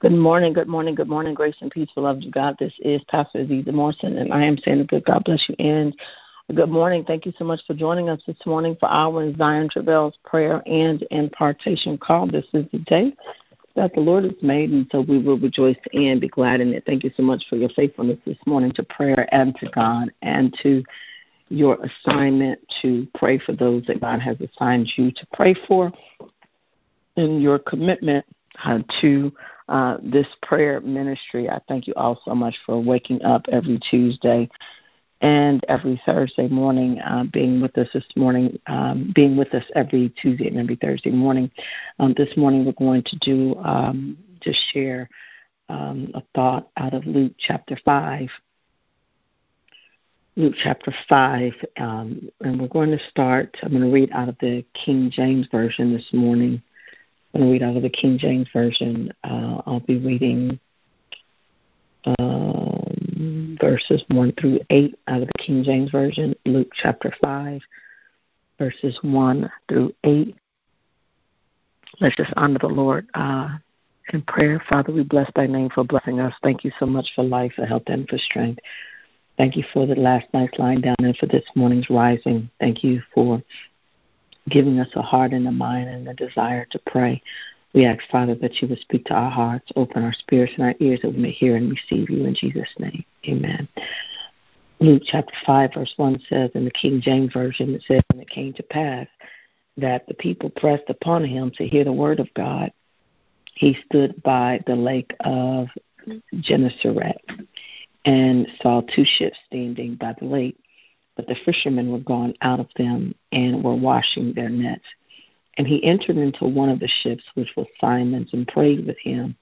Good morning, good morning, good morning, grace and peace, beloved of God. This is Pastor Aziza Morrison, and I am saying a good God bless you. And good morning. Thank you so much for joining us this morning for our Zion Travail's prayer and impartation call. This is the day that the Lord has made, and so we will rejoice and be glad in it. Thank you so much for your faithfulness this morning to prayer and to God and to your assignment to pray for those that God has assigned you to pray for and your commitment uh, to uh, this prayer ministry. I thank you all so much for waking up every Tuesday and every Thursday morning, uh, being with us this morning, um, being with us every Tuesday and every Thursday morning. Um, this morning, we're going to do um, just share um, a thought out of Luke chapter 5. Luke chapter 5, um, and we're going to start. I'm going to read out of the King James Version this morning. Going to read out of the King James Version. Uh, I'll be reading um, verses 1 through 8 out of the King James Version, Luke chapter 5, verses 1 through 8. Let's just honor the Lord uh, in prayer. Father, we bless thy name for blessing us. Thank you so much for life, for health, and for strength. Thank you for the last night's lying down and for this morning's rising. Thank you for giving us a heart and a mind and a desire to pray. We ask, Father, that you would speak to our hearts, open our spirits and our ears that we may hear and receive you in Jesus' name. Amen. Luke chapter 5, verse 1 says in the King James Version, it says, And it came to pass that the people pressed upon him to hear the word of God. He stood by the lake of Gennesaret and saw two ships standing by the lake but the fishermen were gone out of them and were washing their nets. And he entered into one of the ships, which was Simon's, and prayed with him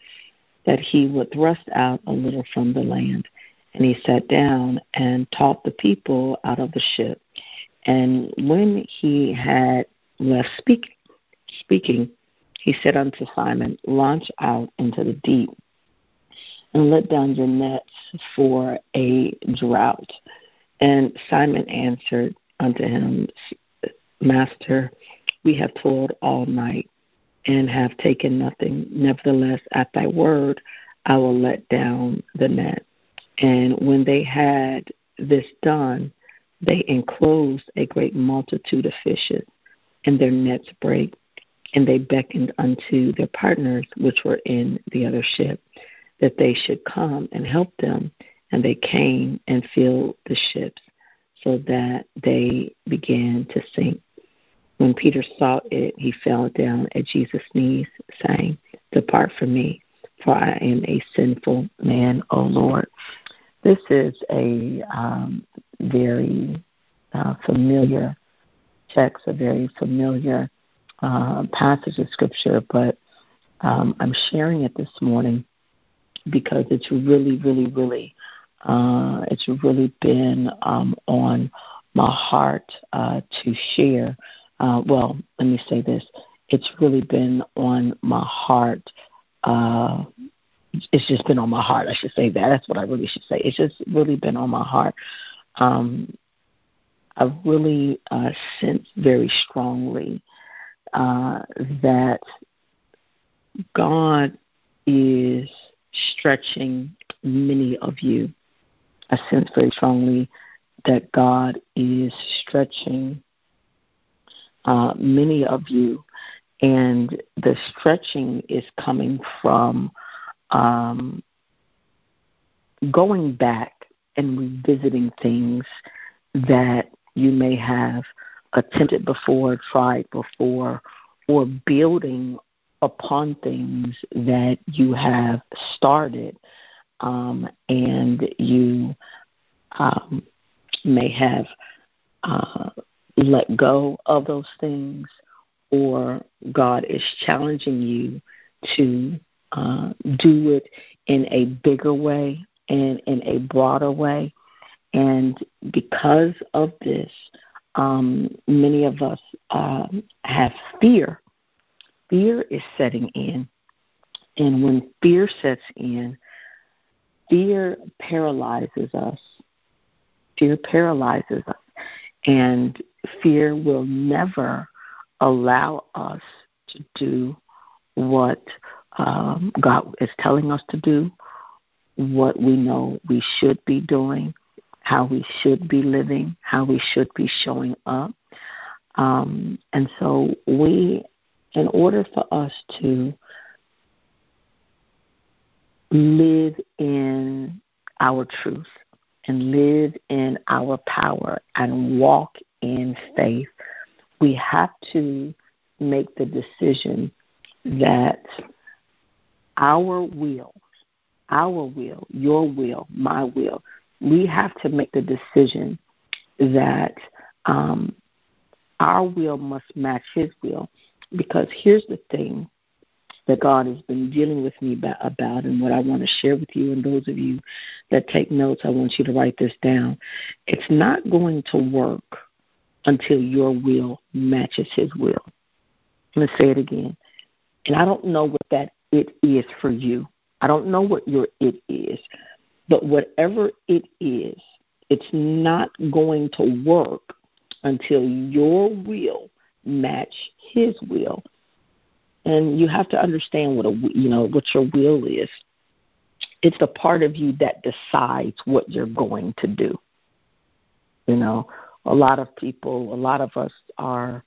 that he would thrust out a little from the land. And he sat down and taught the people out of the ship. And when he had left speak, speaking, he said unto Simon, Launch out into the deep and let down your nets for a drought. And Simon answered unto him, Master, we have toiled all night and have taken nothing. Nevertheless, at thy word, I will let down the net. And when they had this done, they enclosed a great multitude of fishes, and their nets brake. And they beckoned unto their partners, which were in the other ship, that they should come and help them. And they came and filled the ships so that they began to sink. When Peter saw it, he fell down at Jesus' knees, saying, Depart from me, for I am a sinful man, O Lord. This is a um, very uh, familiar text, a very familiar uh, passage of Scripture, but um, I'm sharing it this morning because it's really, really, really uh, it's really been um, on my heart uh, to share. Uh, well, let me say this. It's really been on my heart. Uh, it's just been on my heart. I should say that. That's what I really should say. It's just really been on my heart. Um, I've really uh, sensed very strongly uh, that God is stretching many of you I sense very strongly that God is stretching uh, many of you, and the stretching is coming from um, going back and revisiting things that you may have attempted before, tried before, or building upon things that you have started um, and you um, may have uh, let go of those things, or God is challenging you to uh, do it in a bigger way and in a broader way. And because of this, um, many of us uh, have fear. Fear is setting in. And when fear sets in, fear paralyzes us. Fear paralyzes us. And fear will never allow us to do what um, God is telling us to do, what we know we should be doing, how we should be living, how we should be showing up. Um, and so we, in order for us to live in our truth and live in our power and walk in faith, we have to make the decision that our will, our will, your will, my will, we have to make the decision that um, our will must match His will. Because here's the thing that God has been dealing with me about, and what I want to share with you, and those of you that take notes, I want you to write this down. It's not going to work until your will matches His will. I'm going to say it again. And I don't know what that it is for you. I don't know what your it is, but whatever it is, it's not going to work until your will match his will. And you have to understand what a you know what your will is. It's the part of you that decides what you're going to do. You know, a lot of people, a lot of us are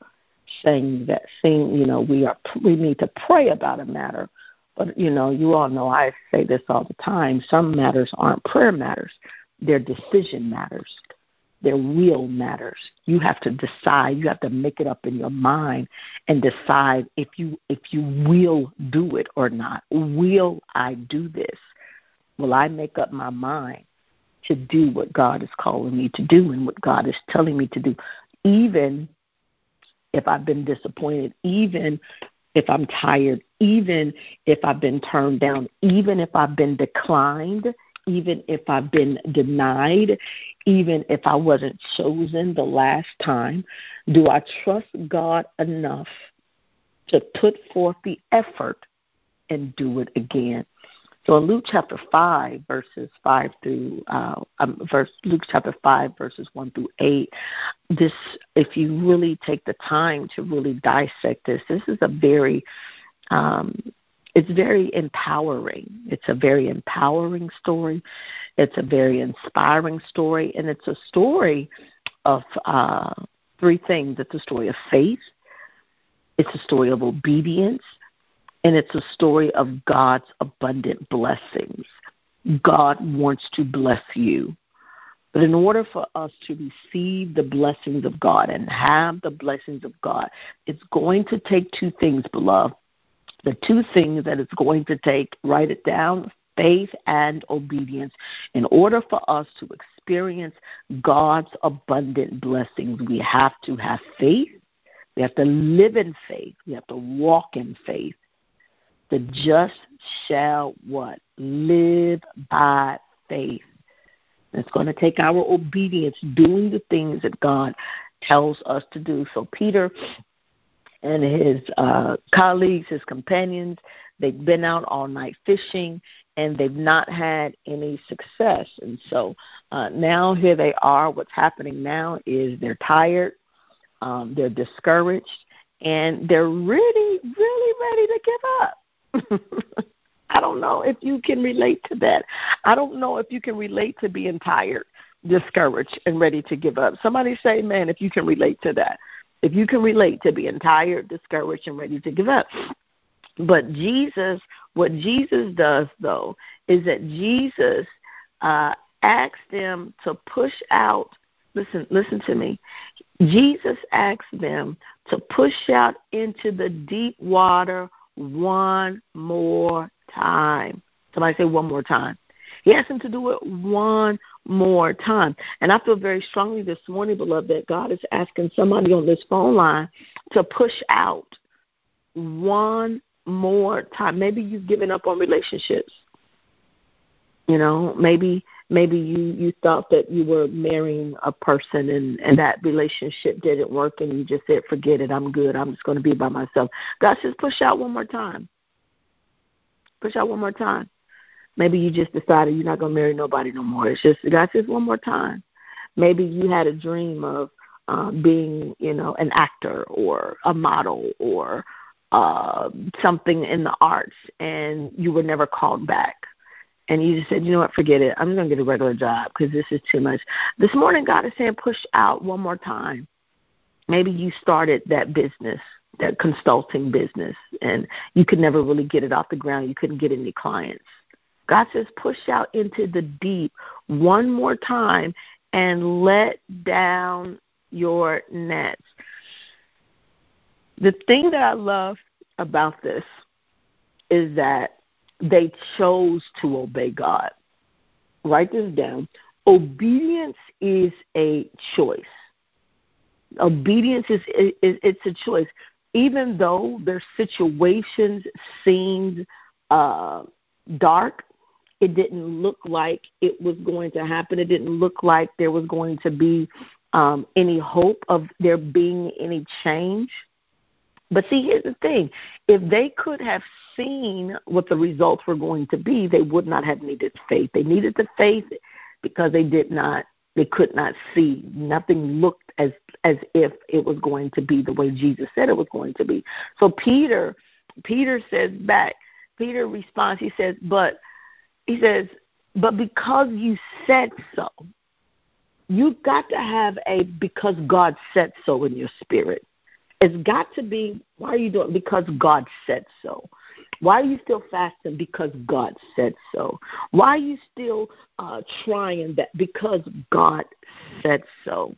saying that thing you know, we are we need to pray about a matter, but, you know, you all know I say this all the time. Some matters aren't prayer matters, they're decision matters. Their will matters. You have to decide. You have to make it up in your mind and decide if you if you will do it or not. Will I do this? Will I make up my mind to do what God is calling me to do and what God is telling me to do, even if I've been disappointed, even if I'm tired, even if I've been turned down, even if I've been declined, even if I've been denied, even if I wasn't chosen the last time? Do I trust God enough to put forth the effort and do it again? So in Luke chapter five, verses five through uh, um, verse Luke chapter five, verses one through eight, this if you really take the time to really dissect this, this is a very um, it's very empowering. It's a very empowering story. It's a very inspiring story, and it's a story of uh, three things. It's a story of faith. It's a story of obedience and it's a story of God's abundant blessings. God wants to bless you. But in order for us to receive the blessings of God and have the blessings of God, it's going to take two things, beloved. The two things that it's going to take, write it down faith and obedience. In order for us to experience God's abundant blessings, we have to have faith. We have to live in faith. We have to walk in faith. The just shall what? Live by faith. It's going to take our obedience, doing the things that God tells us to do. So Peter and his uh, colleagues, his companions, they've been out all night fishing and they've not had any success. And so uh, now here they are. What's happening now is they're tired, um, they're discouraged, and they're really, really ready to give up. I don't know if you can relate to that. I don't know if you can relate to being tired, discouraged, and ready to give up. Somebody say, man, if you can relate to that. If you can relate to being tired, discouraged, and ready to give up. But Jesus, what Jesus does, though, is that Jesus uh, asks them to push out. Listen, listen to me. Jesus asks them to push out into the deep water one more time. Somebody say one more time. He asked him to do it one more time. And I feel very strongly this morning, beloved, that God is asking somebody on this phone line to push out one more time. Maybe you've given up on relationships. You know, maybe maybe you you thought that you were marrying a person and and that relationship didn't work and you just said forget it i'm good i'm just going to be by myself god says push out one more time push out one more time maybe you just decided you're not going to marry nobody no more it's just god says one more time maybe you had a dream of uh, being you know an actor or a model or uh, something in the arts and you were never called back. And you just said, you know what, forget it. I'm going to get a regular job because this is too much. This morning, God is saying, push out one more time. Maybe you started that business, that consulting business, and you could never really get it off the ground. You couldn't get any clients. God says, push out into the deep one more time and let down your nets. The thing that I love about this is that they chose to obey God. Write this down. Obedience is a choice. Obedience is, is it's a choice. Even though their situations seemed uh, dark, it didn't look like it was going to happen. It didn't look like there was going to be um, any hope of there being any change. But see, here's the thing if they could have seen what the results were going to be, they would not have needed faith. They needed the faith because they did not, they could not see. Nothing looked as as if it was going to be the way Jesus said it was going to be. So Peter, Peter says back, Peter responds, he says, but he says, but because you said so, you've got to have a because God said so in your spirit. It's got to be why are you doing it? because God said so. Why are you still fasting? Because God said so. Why are you still uh, trying that? Because God said so.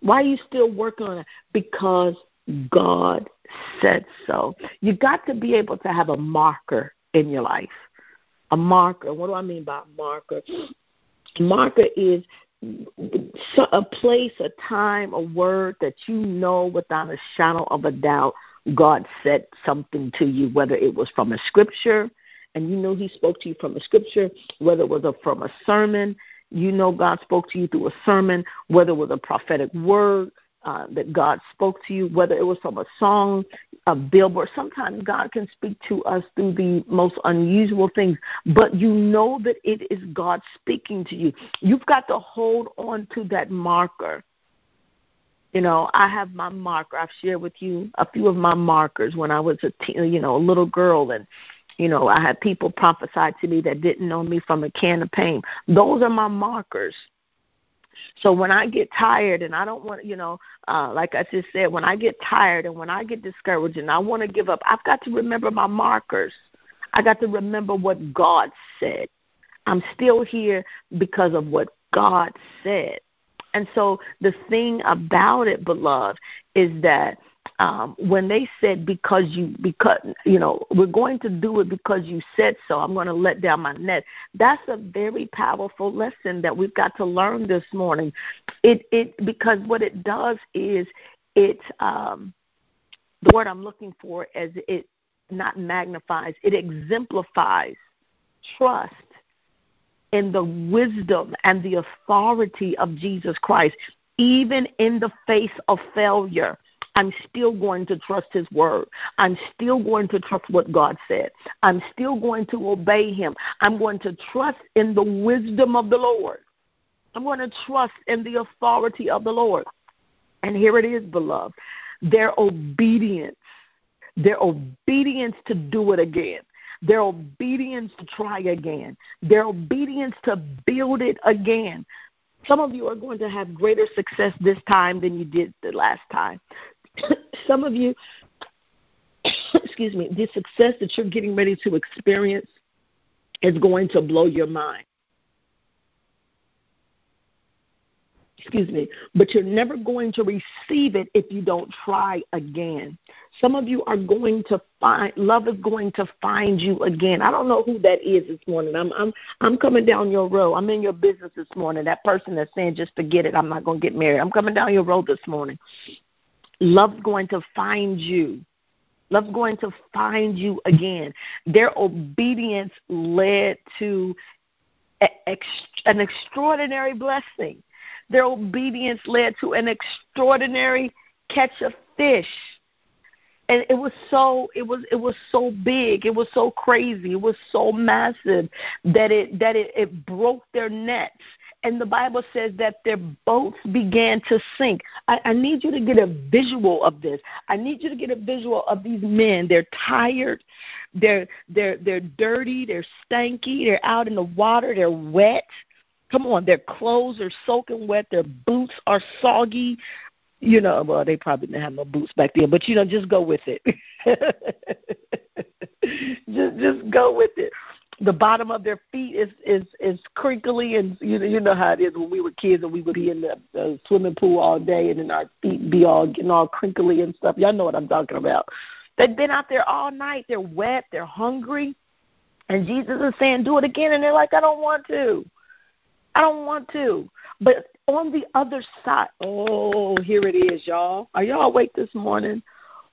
Why are you still working on it? Because God said so. You've got to be able to have a marker in your life. A marker. What do I mean by marker? Marker is a place, a time, a word that you know without a shadow of a doubt God said something to you, whether it was from a scripture and you know He spoke to you from a scripture, whether it was a, from a sermon, you know God spoke to you through a sermon, whether it was a prophetic word, uh, that God spoke to you, whether it was from a song, a billboard. Sometimes God can speak to us through the most unusual things, but you know that it is God speaking to you. You've got to hold on to that marker. You know, I have my marker. I've shared with you a few of my markers when I was a teen, you know, a little girl and you know, I had people prophesy to me that didn't know me from a can of paint. Those are my markers. So when I get tired and I don't want, you know, uh, like I just said, when I get tired and when I get discouraged and I want to give up, I've got to remember my markers. I got to remember what God said. I'm still here because of what God said. And so the thing about it, beloved, is that um, when they said because you because you know we're going to do it because you said so i'm going to let down my net. That's a very powerful lesson that we've got to learn this morning. It it because what it does is it um the word i'm looking for is it not magnifies it exemplifies trust in the wisdom and the authority of jesus christ even in the face of failure I'm still going to trust His word. I'm still going to trust what God said. I'm still going to obey Him. I'm going to trust in the wisdom of the Lord. I'm going to trust in the authority of the Lord. And here it is, beloved their obedience, their obedience to do it again their obedience to try again, their obedience to build it again. Some of you are going to have greater success this time than you did the last time. some of you, excuse me, the success that you're getting ready to experience is going to blow your mind. excuse me, but you're never going to receive it if you don't try again. Some of you are going to find love is going to find you again. I don't know who that is this morning. I'm I'm I'm coming down your road. I'm in your business this morning. That person that's saying just forget it. I'm not going to get married. I'm coming down your road this morning. Love's going to find you. Love's going to find you again. Their obedience led to an extraordinary blessing. Their obedience led to an extraordinary catch of fish. And it was so it was it was so big, it was so crazy, it was so massive that it that it, it broke their nets and the Bible says that their boats began to sink. I, I need you to get a visual of this. I need you to get a visual of these men. They're tired, they're they're they're dirty, they're stanky, they're out in the water, they're wet. Come on, their clothes are soaking wet, their boots are soggy. You know, well, they probably didn't have no boots back then, but you know, just go with it. just just go with it the bottom of their feet is is is crinkly and you know you know how it is when we were kids and we would be in the, the swimming pool all day and then our feet be all getting all crinkly and stuff. Y'all know what I'm talking about. They've been out there all night. They're wet. They're hungry, and Jesus is saying, "Do it again," and they're like, "I don't want to. I don't want to." But on the other side, oh, here it is, y'all. Are y'all awake this morning?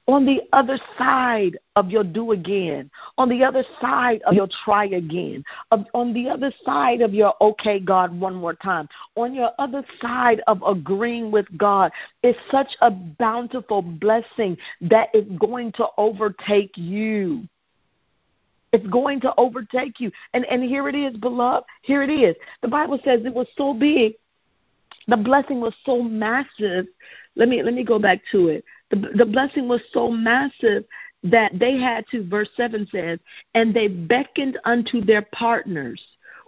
On the other side of your do again, on the other side of your try again, on the other side of your okay, God, one more time, on your other side of agreeing with God is such a bountiful blessing that it's going to overtake you. It's going to overtake you. And and here it is, beloved. Here it is. The Bible says it was so big. The blessing was so massive. Let me let me go back to it the, the blessing was so massive that they had to, verse 7 says, and they beckoned unto their partners,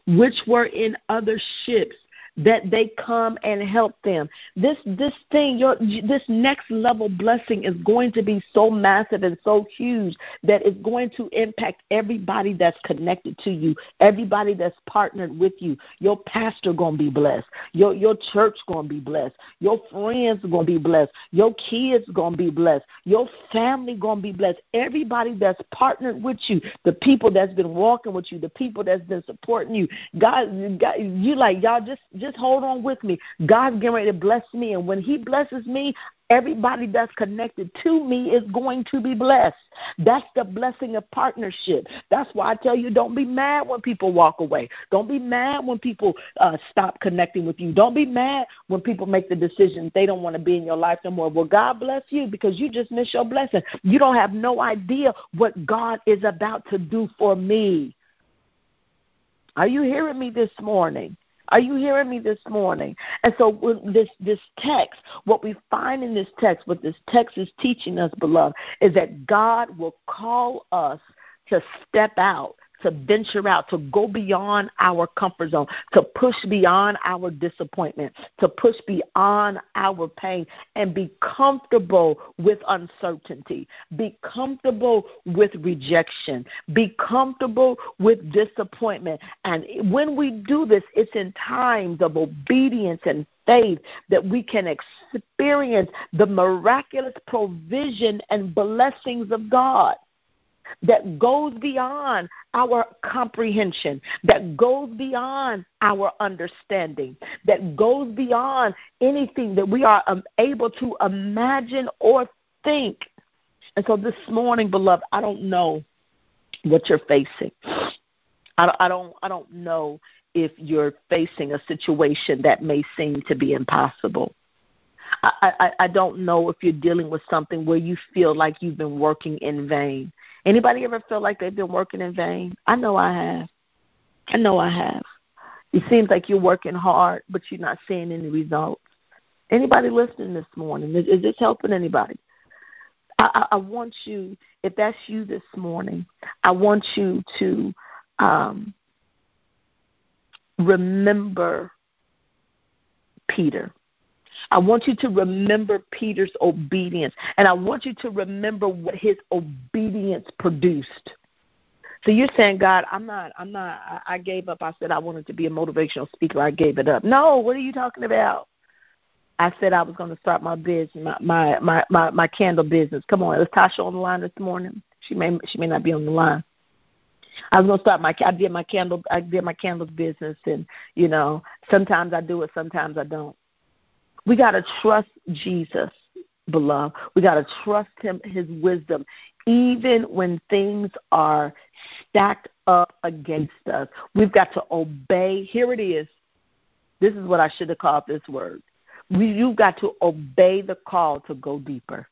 which were in other ships, that they come and help them. This this thing, your this next level blessing is going to be so massive and so huge that it's going to impact everybody that's connected to you, everybody that's partnered with you. Your pastor gonna be blessed. Your your church gonna be blessed. Your friends gonna be blessed. Your kids gonna be blessed. Your family gonna be blessed. Everybody that's partnered with you, the people that's been walking with you, the people that's been supporting you. God, God you like y'all just just hold on with me. God's getting ready to bless me, and when He blesses me, everybody that's connected to me is going to be blessed. That's the blessing of partnership. That's why I tell you don't be mad when people walk away. Don't be mad when people uh, stop connecting with you. Don't be mad when people make the decision they don't want to be in your life no more. Well, God bless you because you just missed your blessing. You don't have no idea what God is about to do for me. Are you hearing me this morning? Are you hearing me this morning? And so this this text, what we find in this text, what this text is teaching us, beloved, is that God will call us to step out to venture out, to go beyond our comfort zone, to push beyond our disappointment, to push beyond our pain, and be comfortable with uncertainty, be comfortable with rejection, be comfortable with disappointment. And when we do this, it's in times of obedience and faith that we can experience the miraculous provision and blessings of God that goes beyond our comprehension, that goes beyond our understanding, that goes beyond anything that we are um, able to imagine or think. And so this morning, beloved, I don't know what you're facing. I, I don't. I don't know if you're facing a situation that may seem to be impossible. I, I, I don't know if you're dealing with something where you feel like you've been working in vain. Anybody ever feel like they've been working in vain? I know I have. I know I have. It seems like you're working hard, but you're not seeing any results. Anybody listening this morning? Is, is this helping anybody? I, I, I want you, if that's you this morning, I want you to um, remember Peter. I want you to remember Peter's obedience, and I want you to remember what his obedience produced. So you're saying, God, I'm not, I'm not, I gave up. I said I wanted to be a motivational speaker. I gave it up. No, what are you talking about? I said I was going to start my business, my, my my my my candle business. Come on, is Tasha on the line this morning? She may she may not be on the line. I was gonna start my I did my candle I did my candles business and you know sometimes I do it sometimes I don't. We got to trust Jesus, beloved. We got to trust him, his wisdom, even when things are stacked up against us. We've got to obey. Here it is. This is what I should have called this word. We, you've got to obey the call to go deeper.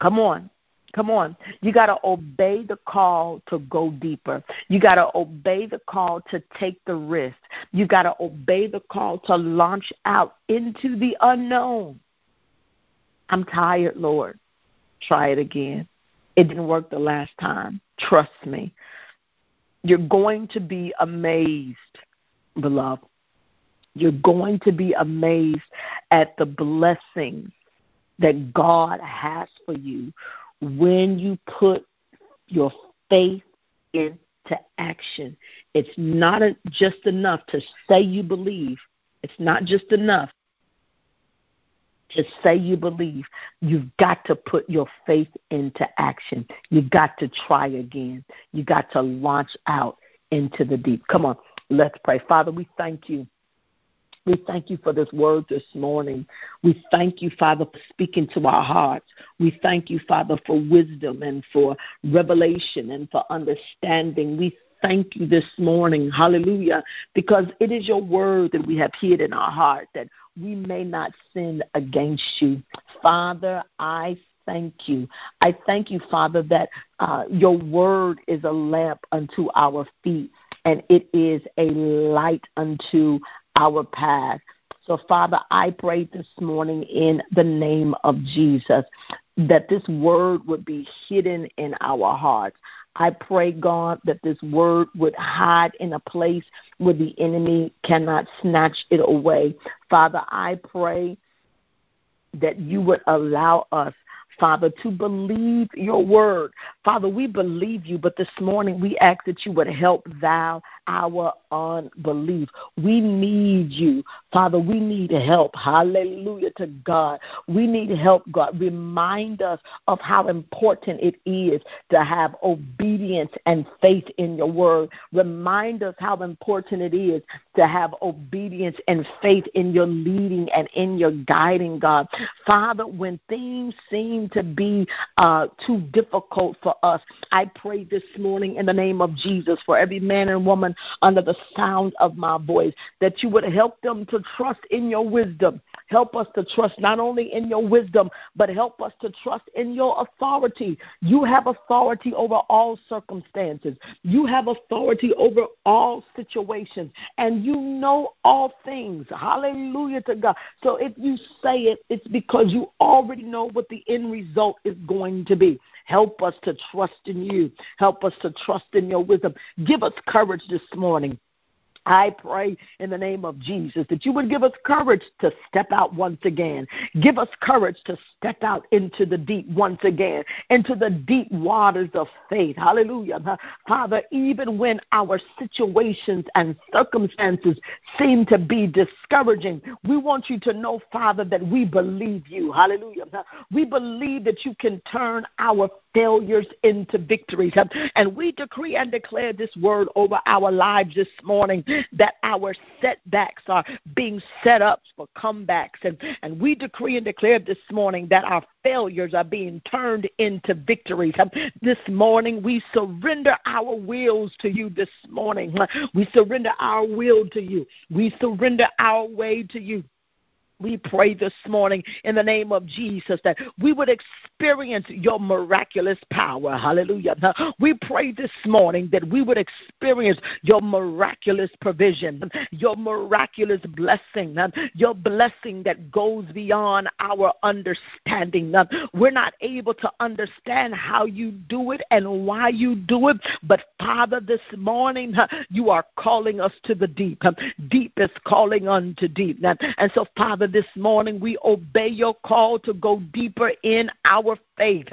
Come on. Come on. You got to obey the call to go deeper. You got to obey the call to take the risk. You got to obey the call to launch out into the unknown. I'm tired, Lord. Try it again. It didn't work the last time. Trust me. You're going to be amazed, beloved. You're going to be amazed at the blessings that God has for you when you put your faith into action. It's not a, just enough to say you believe. It's not just enough to say you believe. You've got to put your faith into action. You've got to try again. You've got to launch out into the deep. Come on, let's pray. Father, we thank you we thank you for this word this morning. We thank you, Father, for speaking to our hearts. We thank you, Father, for wisdom and for revelation and for understanding. We thank you this morning, hallelujah, because it is your word that we have hid in our heart that we may not sin against you. Father, I thank you. I thank you, Father, that uh, your word is a lamp unto our feet and it is a light unto our path. So, Father, I pray this morning in the name of Jesus that this word would be hidden in our hearts. I pray, God, that this word would hide in a place where the enemy cannot snatch it away. Father, I pray that you would allow us Father, to believe your word. Father, we believe you, but this morning we ask that you would help thou our unbelief. We need you. Father, we need help. Hallelujah to God. We need help, God. Remind us of how important it is to have obedience and faith in your word. Remind us how important it is to have obedience and faith in your leading and in your guiding, God. Father, when things seem to be uh, too difficult us, I pray this morning in the name of Jesus for every man and woman under the sound of my voice that you would help them to trust in your wisdom. Help us to trust not only in your wisdom, but help us to trust in your authority. You have authority over all circumstances, you have authority over all situations, and you know all things. Hallelujah to God. So if you say it, it's because you already know what the end result is going to be. Help us to trust in you. Help us to trust in your wisdom. Give us courage this morning I pray in the name of Jesus that you would give us courage to step out once again. Give us courage to step out into the deep once again, into the deep waters of faith. Hallelujah. Father, even when our situations and circumstances seem to be discouraging, we want you to know, Father, that we believe you. Hallelujah. We believe that you can turn our failures into victories. And we decree and declare this word over our lives this morning that our setbacks are being set up for comebacks. And, and we decree and declare this morning that our failures are being turned into victories. This morning, we surrender our wills to you this morning. We surrender our will to you. We surrender our way to you. We pray this morning in the name of Jesus that we would experience your miraculous power. Hallelujah. We pray this morning that we would experience your miraculous provision, your miraculous blessing, your blessing that goes beyond our understanding. We're not able to understand how you do it and why you do it, but Father, this morning you are calling us to the deep. Deep is calling unto deep. And so, Father, this morning we obey your call to go deeper in our faith.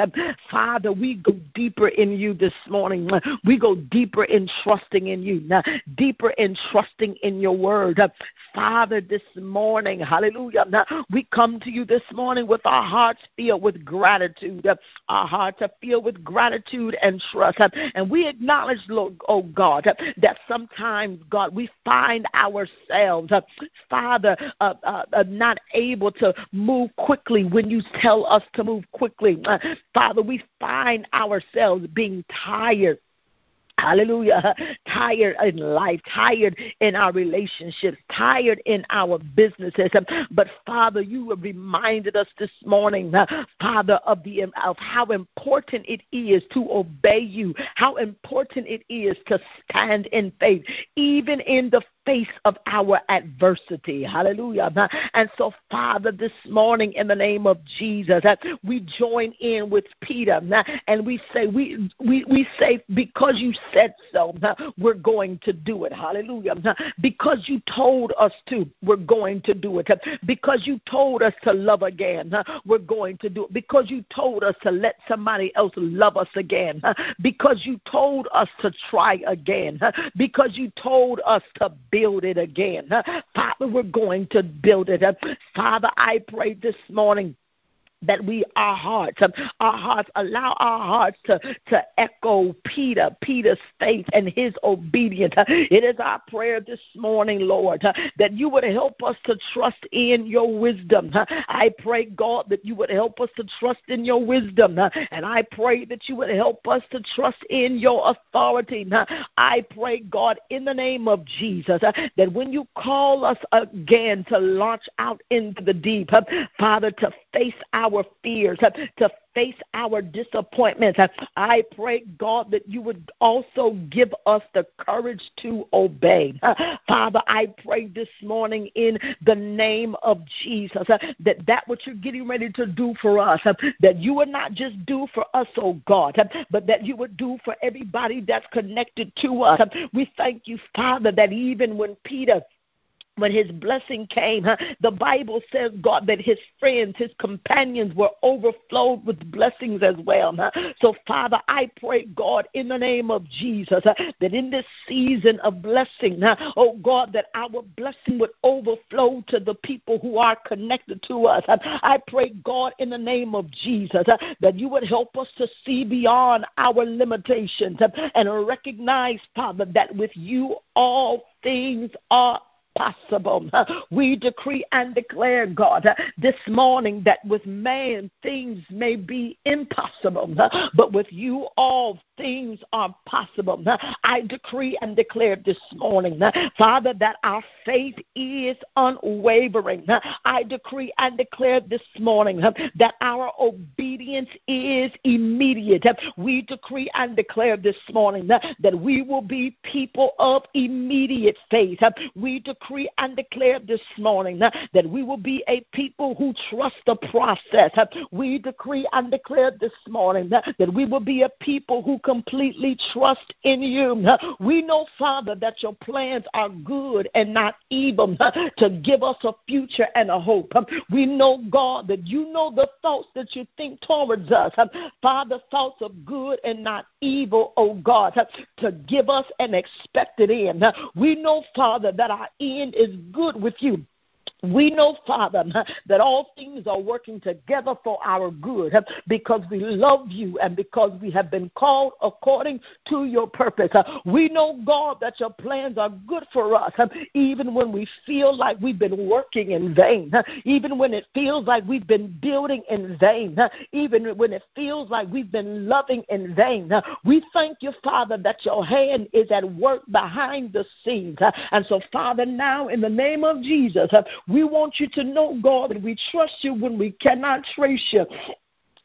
Father, we go deeper in you this morning. We go deeper in trusting in you, deeper in trusting in your word. Father, this morning, hallelujah, we come to you this morning with our hearts filled with gratitude. Our hearts are filled with gratitude and trust. And we acknowledge, Lord, oh God, that sometimes, God, we find ourselves, Father, uh, uh, not able to move quickly when you tell us to move quickly. Uh, Father, we find ourselves being tired Hallelujah. Tired in life, tired in our relationships, tired in our businesses. Um, but Father, you have reminded us this morning, uh, Father, of the um, of how important it is to obey you, how important it is to stand in faith, even in the face of our adversity. Hallelujah. And so, Father, this morning, in the name of Jesus, uh, we join in with Peter uh, and we say, we, we, we say, because you said so, uh, we're going to do it. Hallelujah. Because you told us to, we're going to do it. Because you told us to love again, we're going to do it. Because you told us to let somebody else love us again. Because you told us to try again. Because you told us to build it again. Father, we're going to build it. Up. Father, I pray this morning that we our hearts um, our hearts allow our hearts to to echo peter peter's faith and his obedience. It is our prayer this morning lord that you would help us to trust in your wisdom. I pray god that you would help us to trust in your wisdom and i pray that you would help us to trust in your authority. I pray god in the name of jesus that when you call us again to launch out into the deep father to face our our fears, uh, to face our disappointments. Uh, I pray, God, that you would also give us the courage to obey. Uh, Father, I pray this morning in the name of Jesus that that what you're getting ready to do for us, that you would not just do for us, oh God, but that you would do for everybody that's connected to us. We thank you, Father, that even when Peter when his blessing came, the Bible says, God, that his friends, his companions were overflowed with blessings as well. So, Father, I pray, God, in the name of Jesus, that in this season of blessing, oh God, that our blessing would overflow to the people who are connected to us. I pray, God, in the name of Jesus, that you would help us to see beyond our limitations and recognize, Father, that with you all things are possible. We decree and declare, God, this morning that with man things may be impossible, but with you all things are possible. I decree and declare this morning, Father, that our faith is unwavering. I decree and declare this morning that our obedience is immediate. We decree and declare this morning that we will be people of immediate faith. We decree and declare this morning uh, that we will be a people who trust the process. Uh, we decree and declare this morning uh, that we will be a people who completely trust in you. We know, Father, that your plans are good and not evil to give us a future and a hope. Um, we know, God, that you know the thoughts that you think towards us. Um, Father, thoughts of good and not evil, oh God, to give us an expected end. We know, Father, that our end is good with you. We know, Father, that all things are working together for our good because we love you and because we have been called according to your purpose. We know, God, that your plans are good for us, even when we feel like we've been working in vain, even when it feels like we've been building in vain, even when it feels like we've been loving in vain. We thank you, Father, that your hand is at work behind the scenes. And so, Father, now in the name of Jesus, we want you to know, God, that we trust you when we cannot trace you.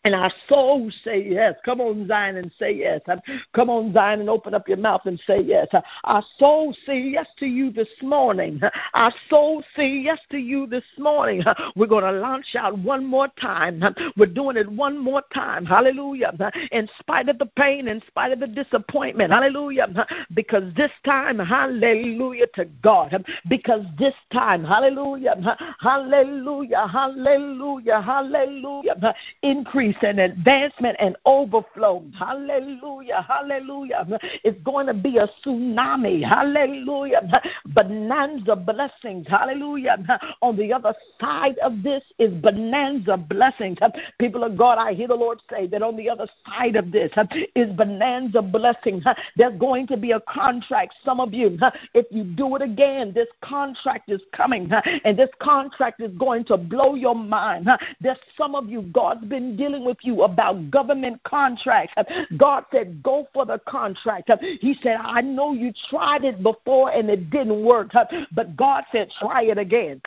And our souls say yes. Come on, Zion, and say yes. Uh, come on, Zion, and open up your mouth and say yes. Uh, our souls say yes to you this morning. Uh, our souls say yes to you this morning. We're going to launch out one more time. We're doing it one more time. Hallelujah. In spite of the pain, in spite of the disappointment. Hallelujah. Because this time, hallelujah to God. Because this time, hallelujah, hallelujah, hallelujah, hallelujah, increase and advancement and overflow. Hallelujah. Hallelujah. It's going to be a tsunami. Hallelujah. Bonanza blessings. Hallelujah. On the other side of this is bonanza blessings. People of God, I hear the Lord say that on the other side of this is bonanza blessings. There's going to be a contract. Some of you, if you do it again, this contract is coming, and this contract is going to blow your mind. There's some of you, God's been dealing dealing with you about government contracts. God said, Go for the contract. He said, I know you tried it before and it didn't work, but God said, Try it again.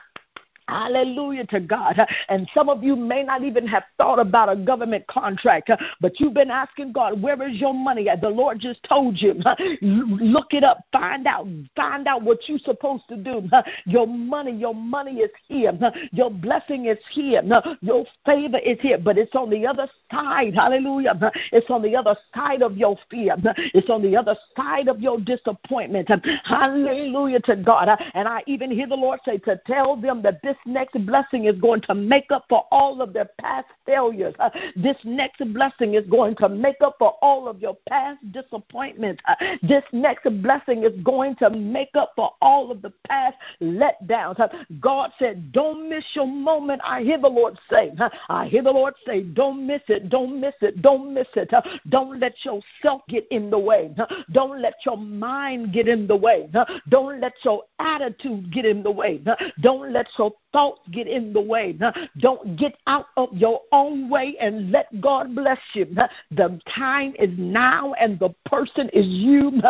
Hallelujah to God. And some of you may not even have thought about a government contract, but you've been asking God, where is your money? The Lord just told you. Look it up. Find out. Find out what you're supposed to do. Your money, your money is here. Your blessing is here. Your favor is here, but it's on the other side. Hallelujah. It's on the other side of your fear. It's on the other side of your disappointment. Hallelujah to God. And I even hear the Lord say to tell them that this next blessing is going to make up for all of their past failures. Uh, this next blessing is going to make up for all of your past disappointments. Uh, this next blessing is going to make up for all of the past letdowns. Uh, God said, Don't miss your moment. I hear the Lord say, I hear the Lord say, Don't miss it, don't miss it, don't miss it. Don't let yourself get in the way. Don't let your mind get in the way. Don't let your attitude get in the way. Don't let your thoughts get in the way. Don't get out of your own way and let God bless you. The time is now and the person is you.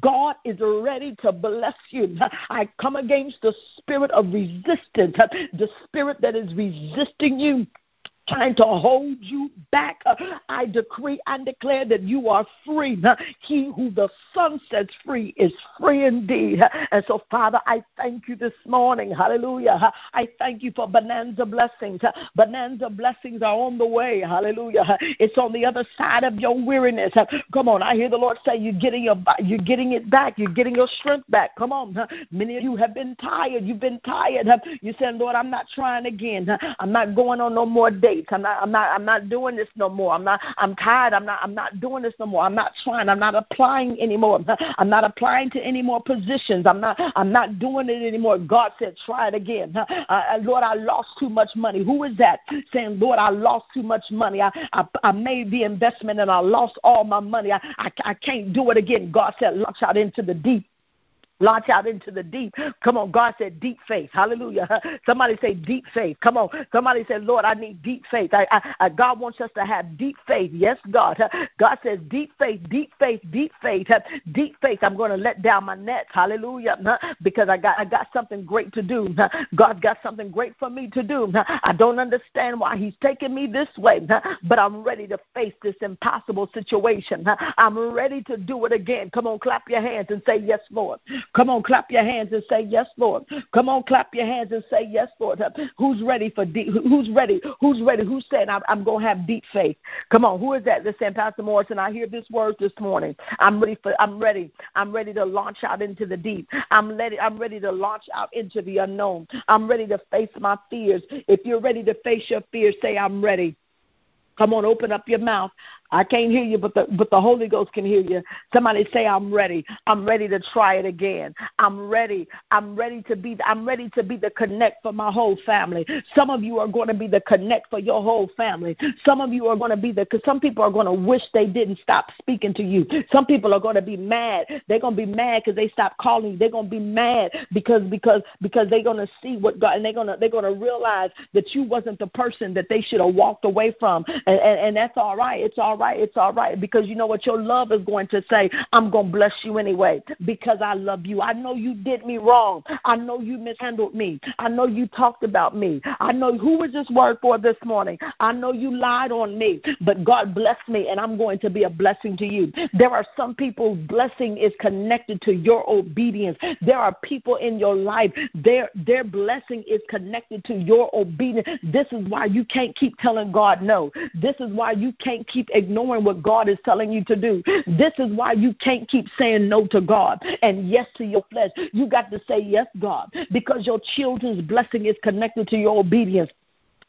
God is ready to bless you. I come against the spirit of resistance, the spirit that is resisting you trying to hold you back. Uh, I decree and declare that you are free. Uh, he who the Son sets free is free indeed. Uh, and so, Father, I thank you this morning. Hallelujah. I thank you for bonanza blessings. Bonanza blessings are on the way. Hallelujah. It's on the other side of your weariness. Come on, I hear the Lord say you're getting your you're getting it back. You're getting your strength back. Come on. Many of you have been tired. You've been tired. You said, Lord, I'm not trying again. I'm not going on no more dates. I'm not I'm not I'm not doing this no more. I'm not I'm tired. I'm not I'm not doing this no more. I'm not trying. I'm not applying anymore. I'm not applying to any more positions. I'm not I'm not doing it anymore. God said, try it again. Uh, Lord, I lost too much money. Who is that saying, Lord, I lost too much money. I I, I made the investment and I lost all my money. I, I I can't do it again. God said, launch out into the deep launch out into the deep. Come on, God said deep faith. Hallelujah. Somebody say deep faith. Come on. Somebody said, Lord, I need deep faith. I, I, I, God wants us to have deep faith. Yes, God. God says deep faith, deep faith, deep faith, deep faith. I'm going to let down my nets. Hallelujah. Because I got I got something great to do. God's got something great for me to do. I don't understand why He's taking me this way, but I'm ready to face this impossible situation. I'm ready to do it again. Come on, clap your hands and say, Yes, Lord. Come on, clap your hands and say, Yes, Lord. Come on, clap your hands and say, Yes, Lord. Who's ready for deep? Who's ready? Who's ready? Who's saying, I'm, I'm going to have deep faith? Come on, who is that? They're saying, Pastor Morrison, I hear this word this morning. I'm ready for, I'm ready. I'm ready to launch out into the deep. I'm ready, I'm ready to launch out into the unknown. I'm ready to face my fears. If you're ready to face your fears, say, I'm ready. Come on, open up your mouth. I can't hear you, but the but the Holy Ghost can hear you. Somebody say, "I'm ready. I'm ready to try it again. I'm ready. I'm ready to be. I'm ready to be the connect for my whole family. Some of you are going to be the connect for your whole family. Some of you are going to be the. Because some people are going to wish they didn't stop speaking to you. Some people are going to be mad. They're going to be mad because they stopped calling you. They're going to be mad because because because they're going to see what God and they're going to they're going to realize that you wasn't the person that they should have walked away from. And, and and that's all right. It's all right. It's all right. Because you know what? Your love is going to say, I'm going to bless you anyway because I love you. I know you did me wrong. I know you mishandled me. I know you talked about me. I know who was this word for this morning. I know you lied on me, but God blessed me and I'm going to be a blessing to you. There are some people's blessing is connected to your obedience. There are people in your life, their their blessing is connected to your obedience. This is why you can't keep telling God no. This is why you can't keep what God is telling you to do. This is why you can't keep saying no to God and yes to your flesh. You got to say yes, God, because your children's blessing is connected to your obedience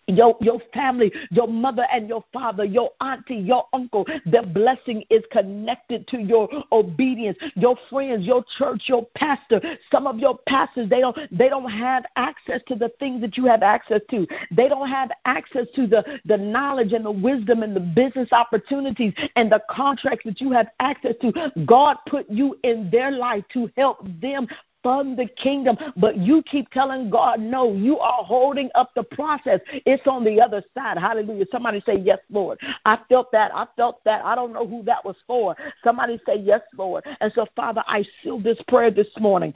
your your family, your mother and your father, your auntie, your uncle, the blessing is connected to your obedience. Your friends, your church, your pastor. Some of your pastors, they don't they don't have access to the things that you have access to. They don't have access to the, the knowledge and the wisdom and the business opportunities and the contracts that you have access to. God put you in their life to help them the kingdom, but you keep telling God, no, you are holding up the process. It's on the other side. Hallelujah. Somebody say, Yes, Lord. I felt that. I felt that. I don't know who that was for. Somebody say, Yes, Lord. And so, Father, I seal this prayer this morning.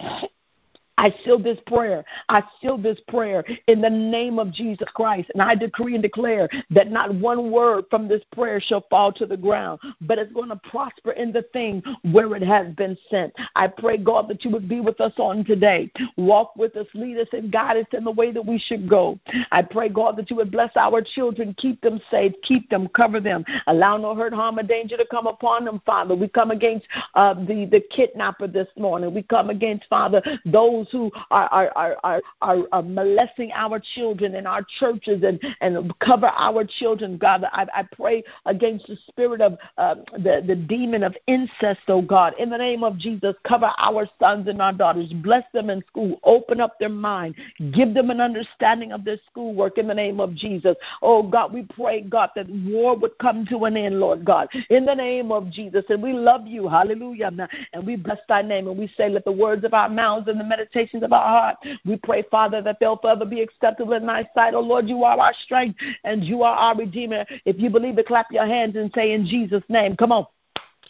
I seal this prayer. I seal this prayer in the name of Jesus Christ. And I decree and declare that not one word from this prayer shall fall to the ground, but it's going to prosper in the thing where it has been sent. I pray, God, that you would be with us on today. Walk with us, lead us, and guide us in the way that we should go. I pray, God, that you would bless our children, keep them safe, keep them, cover them, allow no hurt, harm, or danger to come upon them, Father. We come against uh, the, the kidnapper this morning. We come against, Father, those who are, are, are, are, are molesting our children in our churches and, and cover our children, God. I, I pray against the spirit of uh, the, the demon of incest, oh God. In the name of Jesus, cover our sons and our daughters. Bless them in school. Open up their mind. Give them an understanding of their schoolwork in the name of Jesus. Oh God, we pray, God, that war would come to an end, Lord God, in the name of Jesus. And we love you. Hallelujah. And we bless thy name. And we say, let the words of our mouths and the meditation meditations of our heart. We pray, Father, that they'll forever be acceptable in thy sight. Oh Lord, you are our strength and you are our Redeemer. If you believe it, clap your hands and say in Jesus' name. Come on.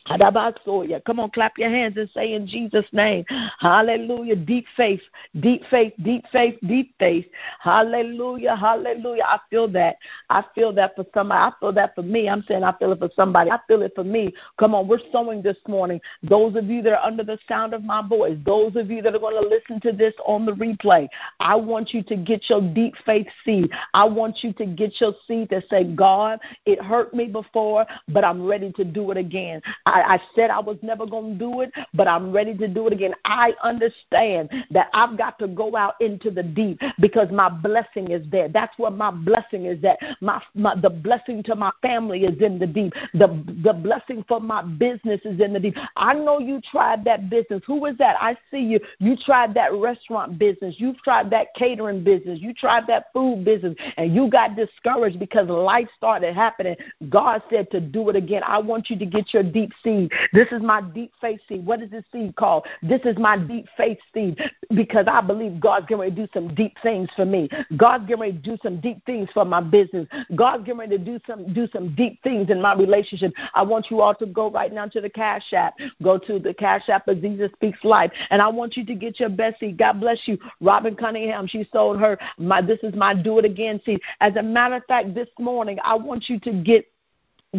Come on, clap your hands and say in Jesus' name. Hallelujah. Deep faith, deep faith, deep faith, deep faith. Hallelujah. Hallelujah. I feel that. I feel that for somebody. I feel that for me. I'm saying I feel it for somebody. I feel it for me. Come on, we're sowing this morning. Those of you that are under the sound of my voice, those of you that are going to listen to this on the replay, I want you to get your deep faith seed. I want you to get your seed to say, God, it hurt me before, but I'm ready to do it again. I, I said I was never going to do it, but I'm ready to do it again. I understand that I've got to go out into the deep because my blessing is there. That's where my blessing is at. My, my the blessing to my family is in the deep. The the blessing for my business is in the deep. I know you tried that business. Who was that? I see you. You tried that restaurant business. You've tried that catering business. You tried that food business, and you got discouraged because life started happening. God said to do it again. I want you to get your deep seed. This is my deep faith seed. What is this seed called? This is my deep faith seed because I believe God's going to do some deep things for me. God's going to do some deep things for my business. God's going to do some do some deep things in my relationship. I want you all to go right now to the Cash App. Go to the Cash App of Azizah Speaks Life, and I want you to get your best seed. God bless you, Robin Cunningham. She sold her my. This is my do it again seed. As a matter of fact, this morning I want you to get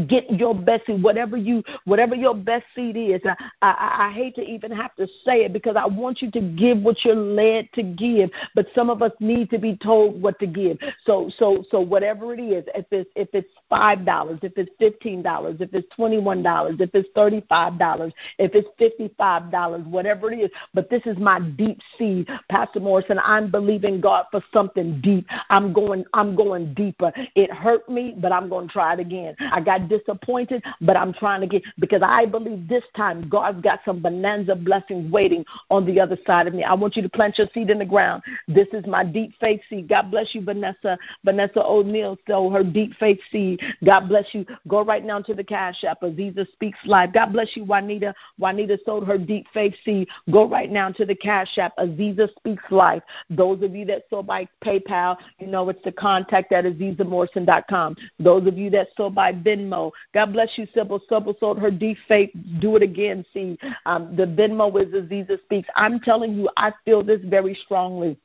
get your best seed, whatever you, whatever your best seed is. I, I, I hate to even have to say it because I want you to give what you're led to give, but some of us need to be told what to give. So, so, so whatever it is, if it's if it's five dollars, if it's fifteen dollars, if it's twenty one dollars, if it's thirty five dollars, if it's fifty five dollars, whatever it is. But this is my deep seed, Pastor Morrison. I'm believing God for something deep. I'm going, I'm going deeper. It hurt me, but I'm going to try it again. I got disappointed, but I'm trying to get because I believe this time God's got some bonanza blessings waiting on the other side of me. I want you to plant your seed in the ground. This is my deep faith seed. God bless you, Vanessa. Vanessa O'Neill so her deep faith seed. God bless you. Go right now to the Cash App. Azizah Speaks Live. God bless you, Juanita. Juanita sold her deep faith seed. Go right now to the Cash App. Azizah Speaks Life. Those of you that sold by PayPal, you know it's the contact at AzizahMorrison.com. Those of you that sold by Venmo. God bless you, Sybil. Sybil sold her deep faith. Do it again. See, um, the Venmo is Azizah Speaks. I'm telling you, I feel this very strongly.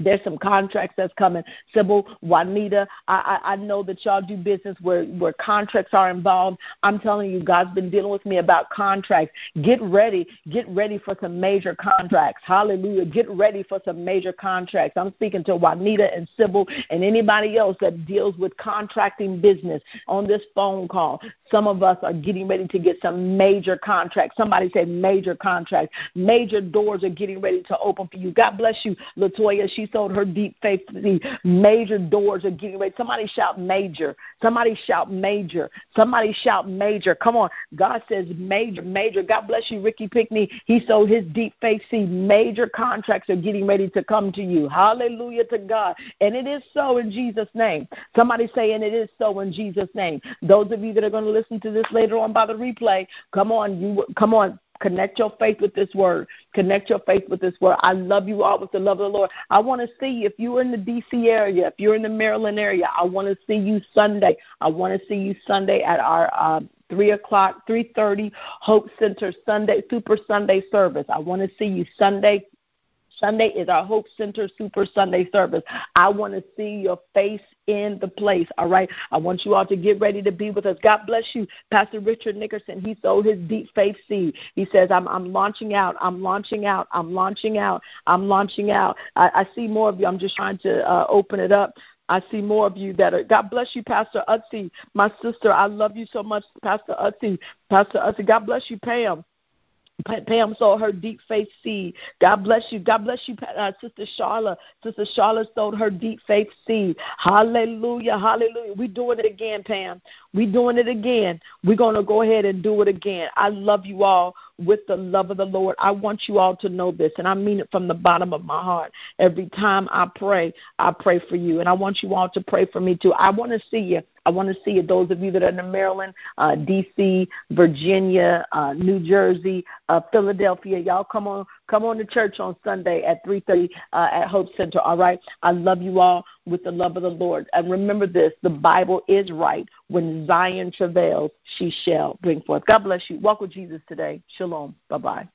There's some contracts that's coming. Sybil, Juanita, I, I, I know that y'all do business where, where contracts are involved. I'm telling you, God's been dealing with me about contracts. Get ready. Get ready for some major contracts. Hallelujah. Get ready for some major contracts. I'm speaking to Juanita and Sybil and anybody else that deals with contracting business on this phone call. Some of us are getting ready to get some major contracts. Somebody said major contracts. Major doors are getting ready to open for you. God bless you, Latoya. She sold her deep faith. The major doors are getting ready. Somebody shout major. Somebody shout major. Somebody shout major. Come on. God says major, major. God bless you, Ricky Pickney. He sold his deep faith seed. Major contracts are getting ready to come to you. Hallelujah to God. And it is so in Jesus' name. Somebody saying it is so in Jesus' name. Those of you that are going to listen to this later on by the replay, come on, you come on, Connect your faith with this word. Connect your faith with this word. I love you all with the love of the Lord. I want to see if you're in the D.C. area, if you're in the Maryland area, I want to see you Sunday. I want to see you Sunday at our uh, three o'clock, three thirty, Hope Center Sunday Super Sunday service. I want to see you Sunday. Sunday is our Hope Center Super Sunday service. I want to see your face in the place. All right. I want you all to get ready to be with us. God bless you. Pastor Richard Nickerson, he sowed his deep faith seed. He says, I'm, I'm launching out. I'm launching out. I'm launching out. I'm launching out. I, I see more of you. I'm just trying to uh, open it up. I see more of you that are. God bless you, Pastor Utsi, my sister. I love you so much, Pastor Utsi. Pastor Utsi. God bless you, Pam. Pam sold her deep faith seed. God bless you. God bless you, uh, Sister Charlotte. Sister Charlotte sowed her deep faith seed. Hallelujah. Hallelujah. We're doing it again, Pam. We're doing it again. We're going to go ahead and do it again. I love you all with the love of the Lord. I want you all to know this, and I mean it from the bottom of my heart. Every time I pray, I pray for you, and I want you all to pray for me too. I want to see you. I want to see you. Those of you that are in Maryland, uh, D.C., Virginia, uh, New Jersey, uh, Philadelphia, y'all come on, come on to church on Sunday at 3:30 uh, at Hope Center. All right. I love you all with the love of the Lord, and remember this: the Bible is right. When Zion travails, she shall bring forth. God bless you. Walk with Jesus today. Shalom. Bye bye.